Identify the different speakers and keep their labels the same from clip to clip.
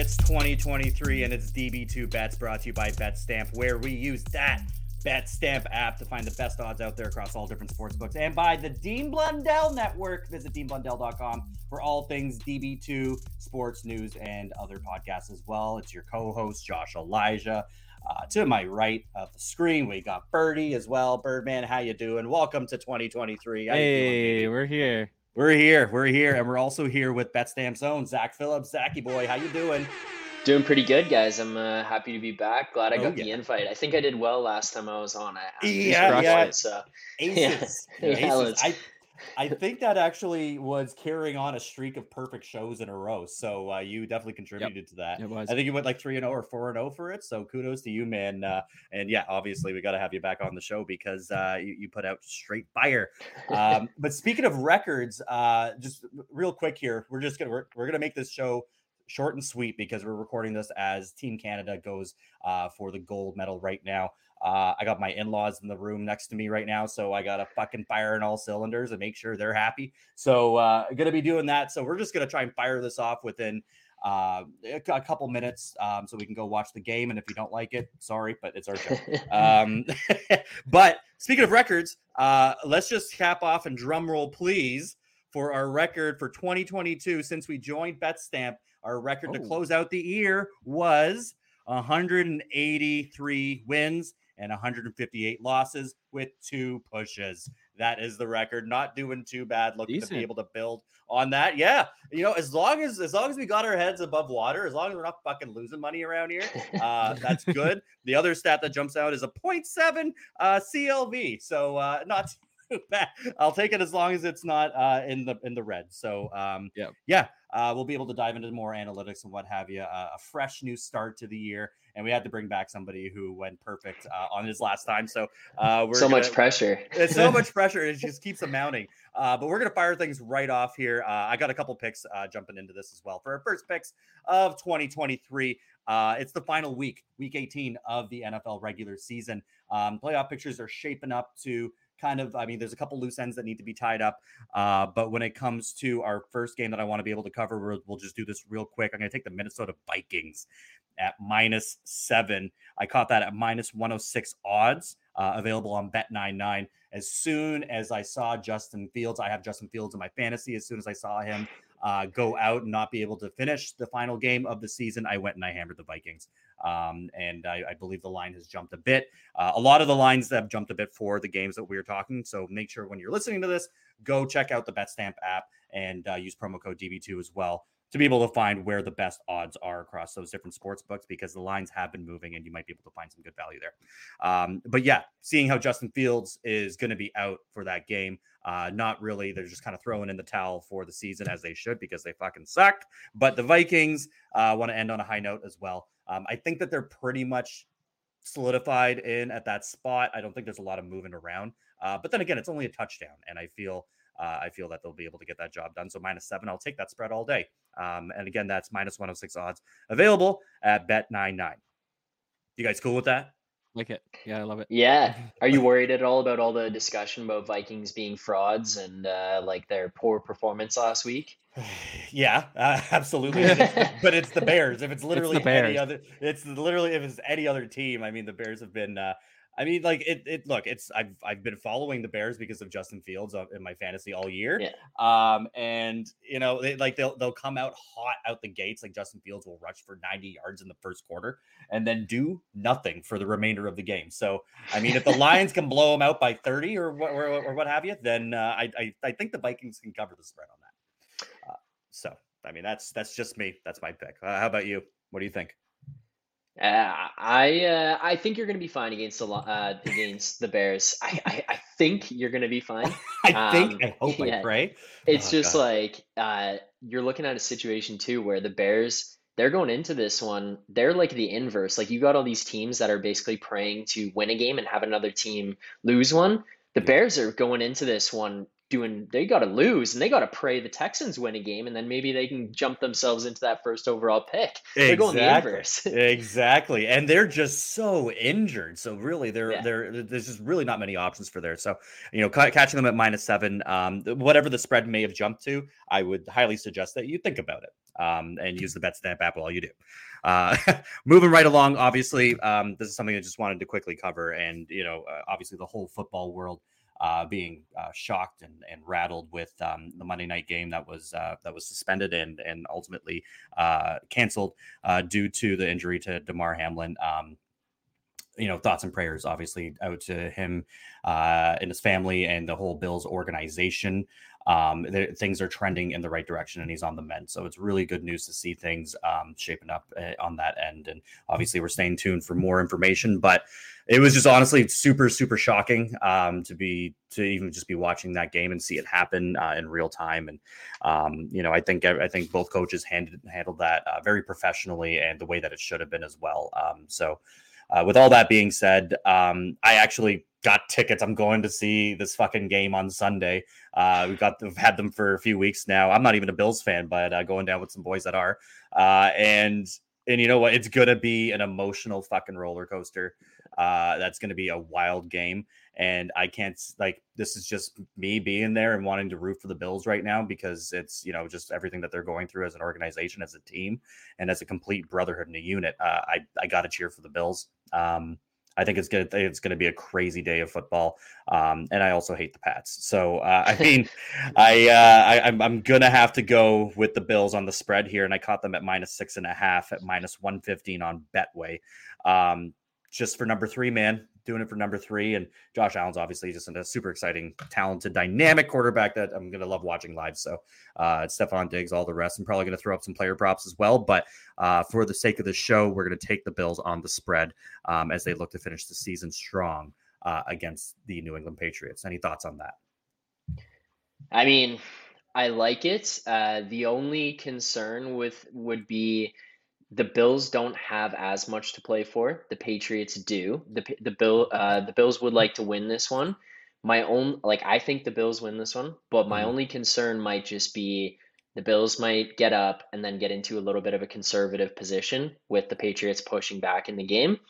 Speaker 1: It's 2023 and it's DB2 Bets brought to you by BetStamp, where we use that BetStamp app to find the best odds out there across all different sports books and by the Dean Blundell Network. Visit deanblundell.com for all things DB2 sports news and other podcasts as well. It's your co host, Josh Elijah. Uh, to my right of the screen, we got Birdie as well. Birdman, how you doing? Welcome to 2023. How you doing,
Speaker 2: Hey, we're here.
Speaker 1: We're here. We're here, and we're also here with BetStamp's own Zach Phillips. Zachy boy, how you doing?
Speaker 3: Doing pretty good, guys. I'm uh, happy to be back. Glad I
Speaker 1: Oh,
Speaker 3: got the invite. I think I did well last time I was on. I, I
Speaker 1: Yeah, yeah.
Speaker 3: it, So
Speaker 1: Aces.
Speaker 3: Yeah, let's-
Speaker 1: I, I think that actually was carrying on a streak of perfect shows in a row. So uh, you definitely contributed to that.
Speaker 2: It was.
Speaker 1: I think you went like three and zero or four and zero for it. So kudos to you, man. Uh, and yeah, obviously we got to have you back on the show because uh, you, you put out straight fire. Um, but speaking of records, uh, just real quick here, we're just gonna we're, we're gonna make this show short and sweet because we're recording this as Team Canada goes uh, for the gold medal right now. Uh, I got my in-laws in the room next to me right now, so I got to fucking fire in all cylinders and make sure they're happy. So uh, gonna be doing that. So we're just gonna try and fire this off within uh, a a couple minutes, um, so we can go watch the game. And if you don't like it, sorry, but it's our show. Um, but speaking of records, uh, let's just cap off and drum roll, please, for our record for 2022. Since we joined BetStamp, our record to
Speaker 2: Oh.
Speaker 1: close out the year was 183 wins and 158 losses with two pushes. That is the record. Not doing too bad. Looking to be able to build on that. Yeah, you know, as long as as long as we got our heads above water, as long as we're not fucking losing money around here, uh, that's good. the other stat that jumps out is a 0.7 uh, CLV, so uh, not too. I'll take it as long as it's not uh, in the in the red. So um,
Speaker 2: Yep.
Speaker 1: yeah, uh, we'll be able to dive into more analytics and what have you. Uh, a fresh new start to the year, and we had to bring back somebody who went perfect uh, on his last time. So uh, we're
Speaker 3: so much
Speaker 1: gonna-
Speaker 3: pressure.
Speaker 1: it's so much pressure. It just keeps amounting. Uh, but we're gonna fire things right off here. Uh, I got a couple picks uh, jumping into this as well for our first picks of 2023. Uh, it's the final week, week 18 of the NFL regular season. Um, playoff pictures are shaping up to kind of. I mean, there's a couple loose ends that need to be tied up. Uh, but when it comes to our first game that I want to be able to cover, we'll, we'll just do this real quick. I'm gonna take the Minnesota Vikings at minus seven. I caught that at minus 106 odds, uh, available on Bet99 as soon as I saw Justin Fields, I have Justin Fields in my fantasy. As soon as I saw him uh, go out and not be able to finish the final game of the season, I went and I hammered the Vikings. Um, and I, I believe the line has jumped a bit. Uh, a lot of the lines have jumped a bit for the games that we are talking. So make sure when you're listening to this, go check out the BetStamp app and uh, use promo code DB2 as well to be able to find where the best odds are across those different sports books because the lines have been moving and you might be able to find some good value there. Um, but yeah, seeing how Justin Fields is going to be out for that game, uh, not really. They're just kind of throwing in the towel for the season as they should because they fucking suck. But the Vikings uh, want to end on a high note as well. Um, I think that they're pretty much solidified in at that spot. I don't think there's a lot of moving around. Uh, but then again, it's only a touchdown, and I feel uh, I feel that they'll be able to get that job done. So minus seven, I'll take that spread all day. Um, and again, that's minus 106 odds available at Bet99. You guys cool with that?
Speaker 2: Like it. Yeah, I love it.
Speaker 3: Yeah. Are you worried at all about all the discussion about Vikings being frauds and uh, like their poor performance last week?
Speaker 1: yeah, uh, absolutely. It is. but it's the Bears. If it's literally any other, it's literally if it's any other team. I mean, the Bears have been. Uh, I mean, like it. It look, it's I've I've been following the Bears because of Justin Fields uh, in my fantasy all year.
Speaker 3: Yeah.
Speaker 1: Um, and you know, they, like they'll they'll come out hot out the gates. Like Justin Fields will rush for 90 yards in the first quarter and then do nothing for the remainder of the game. So I mean, if the Lions can blow them out by 30 or what or, or what have you, then uh, I, I I think the Vikings can cover the spread on that. Uh, so I mean, that's that's just me. That's my pick. Uh, how about you? What do you think?
Speaker 3: Uh, I uh, I think you're going to be fine against the uh, against the Bears. I, I, I think you're going to be fine.
Speaker 1: I think,
Speaker 3: Um,
Speaker 1: I hope, I pray.
Speaker 3: It's
Speaker 1: Oh,
Speaker 3: just
Speaker 1: God.
Speaker 3: like uh, you're looking at a situation too where the Bears they're going into this one they're like the inverse. Like you got all these teams that are basically praying to win a game and have another team lose one. The
Speaker 1: Yeah.
Speaker 3: Bears are going into this one doing they got to lose and they got to pray the Texans win a game and then maybe they can jump themselves into that first overall pick. They're going the inverse.
Speaker 1: exactly. And they're just so injured. So really they're
Speaker 3: Yeah.
Speaker 1: they're there's just really not many options for there. So, you know, ca- catching them at minus 7 um whatever the spread may have jumped to, I would highly suggest that you think about it. Um and use the bet stamp app while you do. Uh, moving right along, obviously, um, this is something I just wanted to quickly cover, and you know, uh, obviously, the whole football world uh, being uh, shocked and, and rattled with um, the Monday night game that was uh, that was suspended and and ultimately uh, canceled uh, due to the injury to Damar Hamlin. Um, you know, thoughts and prayers, obviously, out to him uh, and his family and the whole Bills organization. Um, things are trending in the right direction, and he's on the mend. So it's really good news to see things um, shaping up uh, on that end. And obviously, we're staying tuned for more information. But it was just honestly super, super shocking um, to be to even just be watching that game and see it happen uh, in real time. And um, you know, I think I think both coaches handled handled that uh, very professionally and the way that it should have been as well. Um, so. Uh, with all that being said, um, I actually got tickets. I'm going to see this fucking game on Sunday. Uh, we've got we've had them for a few weeks now. I'm not even a Bills fan, but uh, going down with some boys that are. Uh, and and you know what? It's gonna be an emotional fucking roller coaster. Uh, that's gonna be a wild game, and I can't like this is just me being there and wanting to root for the Bills right now because it's you know just everything that they're going through as an organization, as a team, and as a complete brotherhood and a unit. Uh, I I got to cheer for the Bills. Um, I think it's gonna it's gonna be a crazy day of football. Um, and I also hate the Pats. So uh, I mean, I, uh, I I'm I'm gonna have to go with the Bills on the spread here, and I caught them at minus six and a half at minus one fifteen on Betway. Um, just for number three, man, doing it for number three. And Josh Allen's obviously just a super exciting, talented, dynamic quarterback that I'm gonna love watching live. So uh, Stefon Diggs, all the rest. I'm probably gonna throw up some player props as well, but uh, for the sake of the show, we're gonna take the Bills on the spread um, as they look to finish the season strong uh, against the New England Patriots. Any thoughts on that?
Speaker 3: I mean, I like it. Uh, the only concern with would be the Bills don't have as much to play for. The Patriots do. The the Bill uh, the Bills would like to win this one. My own like I think the Bills win this one, but my
Speaker 1: Mhm.
Speaker 3: only concern might just be the Bills might get up and then get into a little bit of a conservative position with the Patriots pushing back in the game.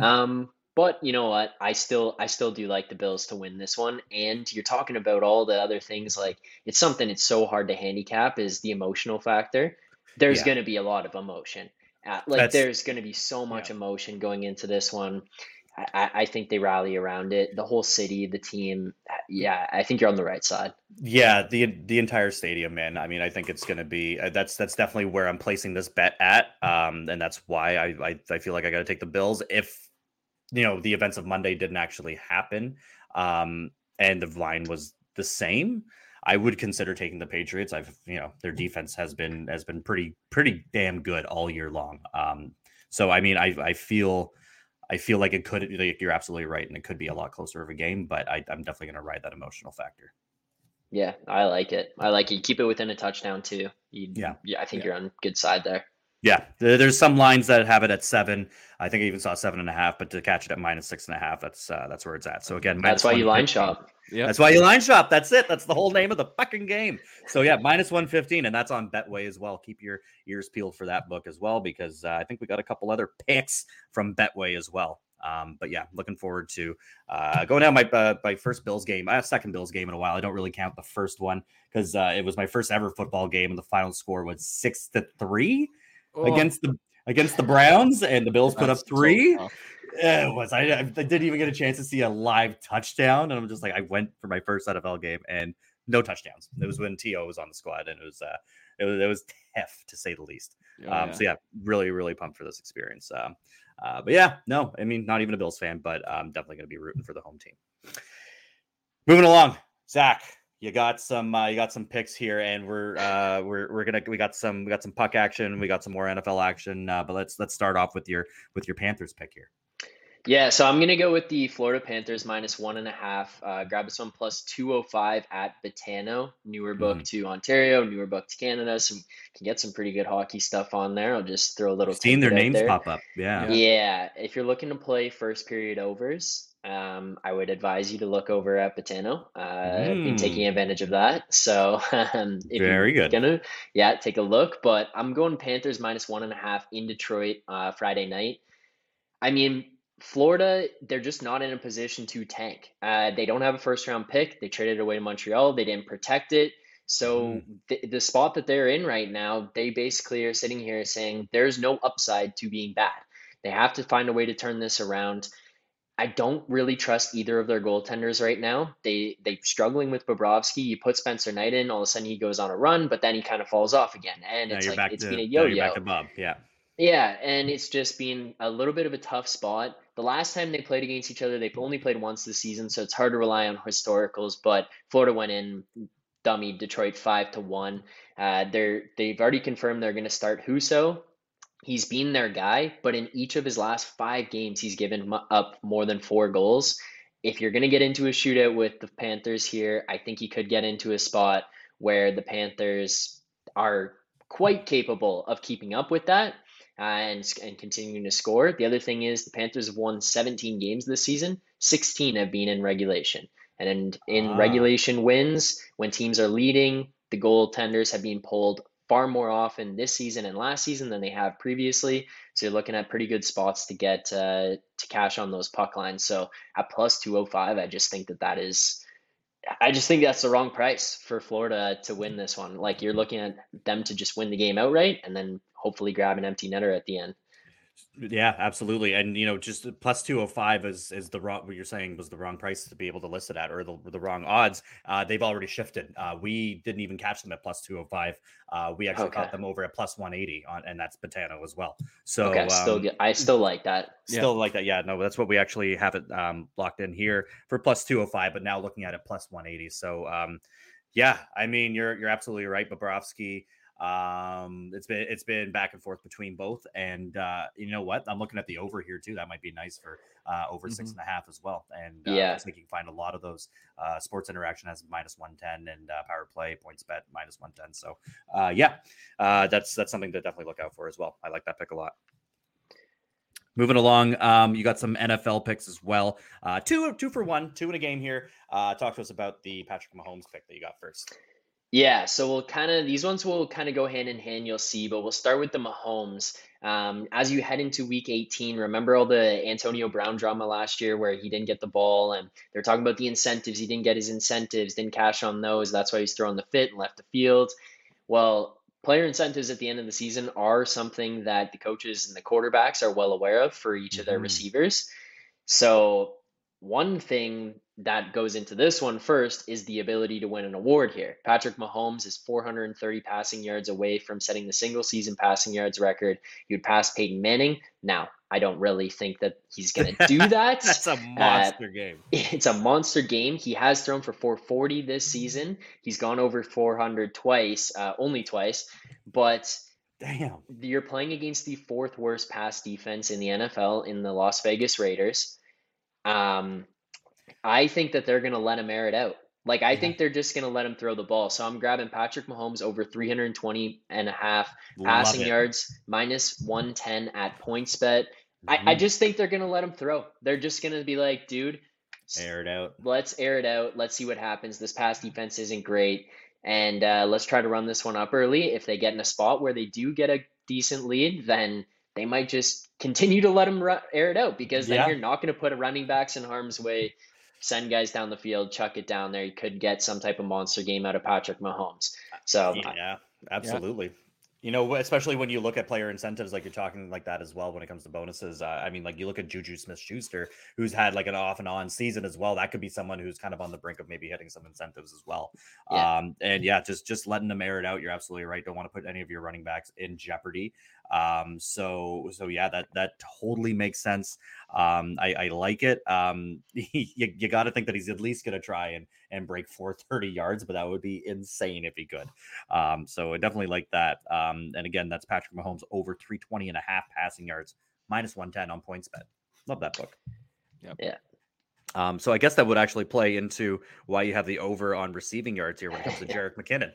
Speaker 3: Um, but you know what? I still I still do like the Bills to win this one. And you're talking about all the other things like it's something it's so hard to handicap is the emotional factor. There's
Speaker 1: Yeah.
Speaker 3: going to be a lot of emotion. Uh, like
Speaker 1: That's-
Speaker 3: there's going to be so much emotion going into this one. I, I I think they rally around it. The whole city, the team. uh, Yeah, I think you're on the right side.
Speaker 1: Yeah, the the entire stadium, man. I mean, I think it's going to be uh, that's that's definitely where I'm placing this bet at, um, and that's why I I, I feel like I got to take the Bills if you know the events of Monday didn't actually happen, um, and the line was the same. I would consider taking the Patriots. I've you know their defense has been has been pretty pretty damn good all year long. Um, so I mean, I I feel. I feel like it could. Like you're absolutely right, and it could be a lot closer of a game. But I, I'm definitely going to ride that emotional factor.
Speaker 3: Yeah, I like it. I like it. Keep it within a touchdown too. You,
Speaker 1: Yeah.
Speaker 3: yeah. I think
Speaker 1: Yeah.
Speaker 3: you're on good side there.
Speaker 1: Yeah, there's some lines that have it at seven. I think I even saw seven and a half, but to catch it at minus six and a half, that's uh, that's where it's at. So again,
Speaker 3: That's why you line shop.
Speaker 2: Yeah.
Speaker 1: That's why you line shop. That's it. That's the whole name of the fucking game. So yeah, minus one fifteen, and that's on Betway as well. Keep your ears peeled for that book as well, because uh, I think we got a couple other picks from Betway as well. Um, but yeah, looking forward to uh, going down my uh, my first Bills game. I have second Bills game in a while. I don't really count the first one because uh, it was my first ever football game, and the final score was six to three
Speaker 2: Oh,
Speaker 1: against the against the Browns, and the Bills put up
Speaker 2: that's
Speaker 1: three. It was. I, I didn't even get a chance to see a live touchdown, and I'm just like, I went for my first NFL game and no touchdowns. It was when T.O. was on the squad, and it was uh, it was it was tough to say the least. Um,
Speaker 2: yeah.
Speaker 1: So yeah, really really pumped for this experience. Um, uh, but yeah, no, I mean, not even a Bills fan, but I'm definitely going to be rooting for the home team. Moving along, Zach, you got some uh, you got some picks here, and we're uh, we're we're gonna we got some we got some puck action, we got some more NFL action. Uh, but let's let's start off with your with your Panthers pick here.
Speaker 3: Yeah, so I'm gonna go with the Florida Panthers minus one and a half. Uh, grab this one plus two oh five at Betano, newer book to Ontario, newer book to Canada. So can get some pretty good hockey stuff on there. I'll just throw a little.
Speaker 1: I've seen their names
Speaker 3: there.
Speaker 1: pop up. Yeah.
Speaker 3: Yeah, if you're looking to play first period overs, um, I would advise you to look over at Betano. Uh,
Speaker 1: Mm.
Speaker 3: Been taking advantage of that. So um, if
Speaker 1: Very
Speaker 3: you're
Speaker 1: good.
Speaker 3: gonna, yeah, take a look. But I'm going Panthers minus one and a half in Detroit uh, Friday night. I mean, Florida, they're just not in a position to tank. Uh, they don't have a first round pick. They traded away to Montreal. They didn't protect it. So
Speaker 1: Mhm.
Speaker 3: the, the spot that they're in right now, they basically are sitting here saying there's no upside to being bad. They have to find a way to turn this around. I don't really trust either of their goaltenders right now. They they struggling with Bobrovsky. You put Spencer Knight in, all of a sudden he goes on a run, but then he kind of falls off again, and
Speaker 1: Now
Speaker 3: it's like
Speaker 1: back
Speaker 3: it's
Speaker 1: to
Speaker 3: been a yo-yo.
Speaker 1: back to Bob. Yeah.
Speaker 3: Yeah, and it's just been a little bit of a tough spot. The last time they played against each other, they've only played once this season, so it's hard to rely on historicals. But Florida went in, dummy Detroit five to one. Uh, they're they've already confirmed they're going to start Husso. He's been their guy, but in each of his last five games, he's given up more than four goals. If you're going to get into a shootout with the Panthers here, I think he could get into a spot where the Panthers are quite capable of keeping up with that uh, and, and continuing to score. The other thing is the Panthers have won 17 games this season, 16 have been in regulation. And in, in
Speaker 1: Ah.
Speaker 3: regulation wins, when teams are leading, the goaltenders have been pulled far more often this season and last season than they have previously. So you're looking at pretty good spots to get uh, to cash on those puck lines. So at plus 205, I just think that that is. I just think that's the wrong price for Florida to win this one. Like you're looking at them to just win the game outright and then hopefully grab an empty netter at the end.
Speaker 1: Yeah, absolutely. And you know, just plus 205 is is the wrong what you're saying was the wrong price to be able to list it at or the, the wrong odds. Uh, they've already shifted. Uh, we didn't even catch them at plus 205. Uh, we actually
Speaker 3: Okay.
Speaker 1: caught them over at plus 180 on and that's Betano as well. So
Speaker 3: okay, still
Speaker 1: um,
Speaker 3: get, I still like that.
Speaker 2: Yeah.
Speaker 1: still like that. Yeah, no, that's what we actually have it um, locked in here for plus 205, but now looking at it plus 180. So um, yeah, I mean, you're you're absolutely right, Bobrovsky. Um, it's been it's been back and forth between both, and uh, you know what? I'm looking at the over here too. That might be nice for uh, over six
Speaker 2: Mhm.
Speaker 1: and a half as well. And uh,
Speaker 3: Yeah.
Speaker 1: I think you can find a lot of those. Uh, sports interaction has minus 110 and uh, power play points bet minus 110. So uh, yeah, uh, that's that's something to definitely look out for as well. I like that pick a lot. Moving along, um, you got some NFL picks as well. Uh, two two for one, two in a game here. Uh, talk to us about the Patrick Mahomes pick that you got first.
Speaker 3: Yeah, so we'll kind of these ones will kind of go hand in hand. You'll see, but we'll start with the Mahomes. Um, as you head into Week 18, remember all the Antonio Brown drama last year where he didn't get the ball, and they're talking about the incentives. He didn't get his incentives, didn't cash on those. That's why he's throwing the fit and left the field. Well, player incentives at the end of the season are something that the coaches and the quarterbacks are well aware of for each of their
Speaker 1: Mhm.
Speaker 3: receivers. So one thing that goes into this one first is the ability to win an award here. Patrick Mahomes is 430 passing yards away from setting the single season passing yards record. He would pass Peyton Manning. Now, I don't really think that he's going to do that.
Speaker 1: That's a monster game.
Speaker 3: it's a monster game. He has thrown for 440 this season. He's gone over 400 twice, uh, only twice. But
Speaker 1: Damn.
Speaker 3: you're playing against the fourth worst pass defense in the NFL in the Las Vegas Raiders. Um, I think that they're going to let him air it out. Like, I
Speaker 1: Yeah.
Speaker 3: think they're just going to let him throw the ball. So I'm grabbing Patrick Mahomes over 320 and a half
Speaker 1: Love
Speaker 3: passing
Speaker 1: it.
Speaker 3: yards, minus 110 at points bet. I, I
Speaker 1: Mhm.
Speaker 3: just think they're going to let him throw. They're just going to be like, dude,
Speaker 1: air it out.
Speaker 3: let's air it out. Let's see what happens. This pass defense isn't great. And uh, let's try to run this one up early. If they get in a spot where they do get a decent lead, then they might just continue to let them ru- air it out because then
Speaker 1: Yeah.
Speaker 3: you're not going to put a running backs in harm's way, send guys down the field, chuck it down there. You could get some type of monster game out of Patrick Mahomes. So
Speaker 1: yeah, absolutely. You know, especially when you look at player incentives, like you're talking like that as well when it comes to bonuses. Uh, I mean, like you look at Juju Smith Schuster, who's had like an off and on season as well. That could be someone who's kind of on the brink of maybe hitting some incentives as well.
Speaker 3: Yeah.
Speaker 1: Um, and yeah, just just letting them air it out. You're absolutely right. Don't want to put any of your running backs in jeopardy. Um, so so yeah, that that totally makes sense. Um, I, I like it. Um, you, you got to think that he's at least going to try and and break 430 yards, but that would be insane if he could. Um, so I definitely like that. Um, and again, that's Patrick Mahomes over 320 and a half passing yards, minus 110 on points bet. Love that book.
Speaker 2: Yep.
Speaker 3: Yeah.
Speaker 1: Um, so I guess that would actually play into why you have the over on receiving yards here when it comes to Jerick McKinnon.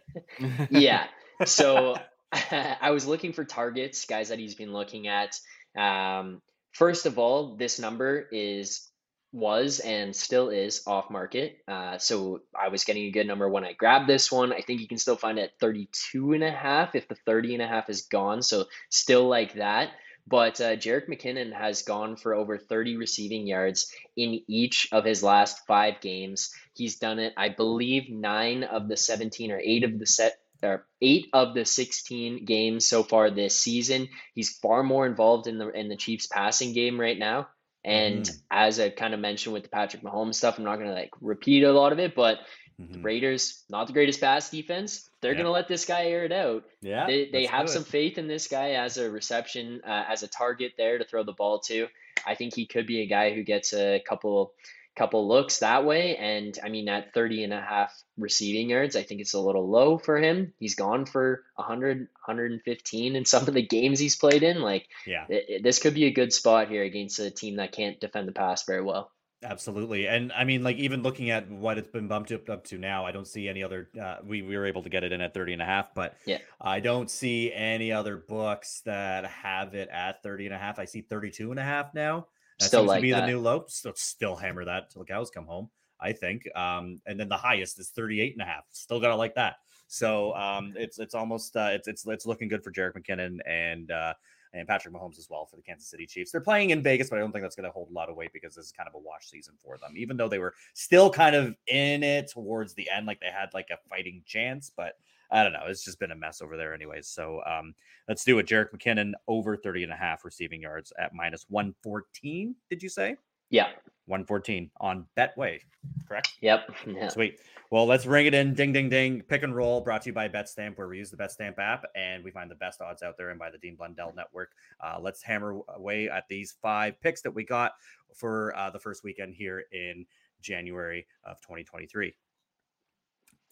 Speaker 3: yeah. So I was looking for targets, guys that he's been looking at. Um, first of all, this number is was and still is off market. Uh, so I was getting a good number when I grabbed this one. I think you can still find it at 32 and a half if the 30 and a half is gone. So still like that. But uh, Jerick McKinnon has gone for over 30 receiving yards in each of his last five games. He's done it, I believe, nine of the 17 or eight of the set or eight of the 16 games so far this season. He's far more involved in the in the Chiefs passing game right now. And mm. as I kind of mentioned with the Patrick Mahomes stuff, I'm not going to like repeat a lot of it, but mm-hmm. the Raiders, not the greatest pass defense. They're going to let this guy air it out.
Speaker 1: Yeah.
Speaker 3: They, they have good. some faith in this guy as a reception, uh, as a target there to throw the ball to. I think he could be a guy who gets a couple couple looks that way. And I mean, at 30 and a half receiving yards, I think it's a little low for him. He's gone for 100, 115 in some of the games he's played in. Like,
Speaker 1: yeah,
Speaker 3: it, this could be a good spot here against a team that can't defend the pass very well.
Speaker 1: Absolutely, and I mean, like even looking at what it's been bumped up, up to now, I don't see any other. Uh, we we were able to get it in at 30 and a half, but
Speaker 3: yeah,
Speaker 1: I don't see any other books that have it at 30 and a half. I see 32 and a half now. That still seems like to be that. the new low. Still, still hammer that till the cows come home. I think. Um, and then the highest is 38 and a half. Still gotta like that. So um, it's it's almost uh, it's it's it's looking good for Jerick McKinnon and uh, and Patrick Mahomes as well for the Kansas City Chiefs. They're playing in Vegas, but I don't think that's going to hold a lot of weight because this is kind of a wash season for them. Even though they were still kind of in it towards the end, like they had like a fighting chance, but I don't know. It's just been a mess over there, anyways. So um, let's do it. Jerick McKinnon over 30 and a half receiving yards at minus 114. Did you say?
Speaker 3: Yeah.
Speaker 1: 114 on Betway, correct?
Speaker 3: Yep. Yeah.
Speaker 1: Sweet. Well, let's ring it in. Ding, ding, ding. Pick and roll brought to you by BetStamp, where we use the BetStamp app and we find the best odds out there and by the Dean Blundell Network. Uh, let's hammer away at these five picks that we got for uh, the first weekend here in January of 2023.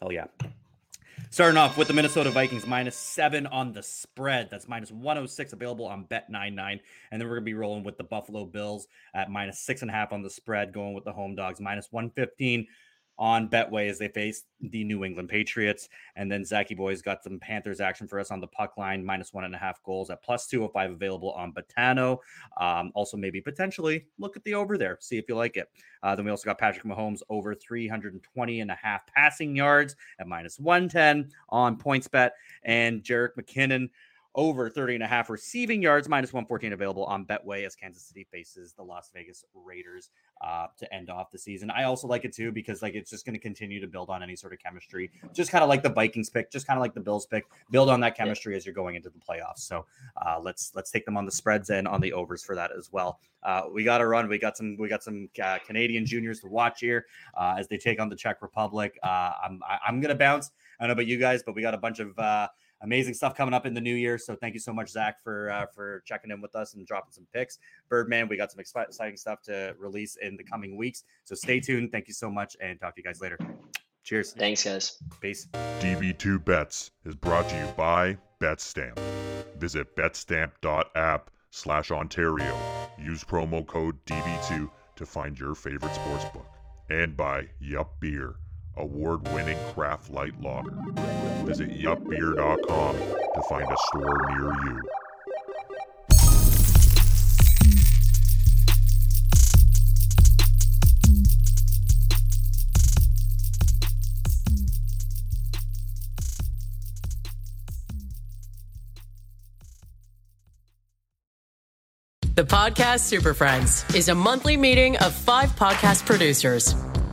Speaker 1: Hell yeah. Starting off with the Minnesota Vikings minus seven on the spread. That's minus 106 available on Bet99. And then we're going to be rolling with the Buffalo Bills at minus six and a half on the spread, going with the home dogs minus 115 on Betway as they face the New England Patriots. And then Zachy Boy's got some Panthers action for us on the puck line, minus one and a half goals at plus 205 available on Betano. Um, also, maybe potentially look at the over there, see if you like it. Uh, then we also got Patrick Mahomes over 320 and a half passing yards at minus 110 on PointsBet. And Jerick McKinnon over 30 and a half receiving yards, minus 114 available on Betway as Kansas City faces the Las Vegas Raiders uh, to end off the season. I also like it too because like it's just going to continue to build on any sort of chemistry, just kind of like the Vikings pick, just kind of like the Bills pick, build on that chemistry yeah. as you're going into the playoffs. So uh, let's let's take them on the spreads and on the overs for that as well. Uh, we got to run. We got some we got some uh, Canadian juniors to watch here uh, as they take on the Czech Republic. Uh, I'm I, am i am going to bounce. I don't know about you guys, but we got a bunch of amazing stuff coming up in the new year. So thank you so much, Zach, for uh, for checking in with us and dropping some picks. Birdman, we got some exciting stuff to release in the coming weeks. So stay tuned. Thank you so much, and talk to you guys later. Cheers.
Speaker 3: Thanks, guys.
Speaker 1: Peace.
Speaker 4: DB2 Bets is brought to you by BetStamp. Visit betstamp.app slash Ontario. Use promo code DB2 to find your favorite sportsbook. And by Yup Beer award winning craft light lager. Visit yupbeer.com to find a store near you.
Speaker 2: The Podcast Super Friends is a monthly meeting of five podcast producers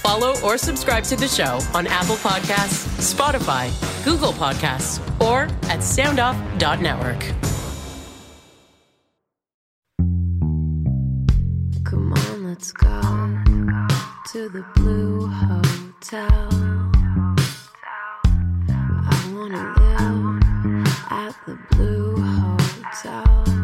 Speaker 2: Follow or subscribe to the show on Apple Podcasts, Spotify, Google Podcasts, or at soundoff.network.
Speaker 5: Come on, let's go to the Blue Hotel. I want to live at the Blue Hotel.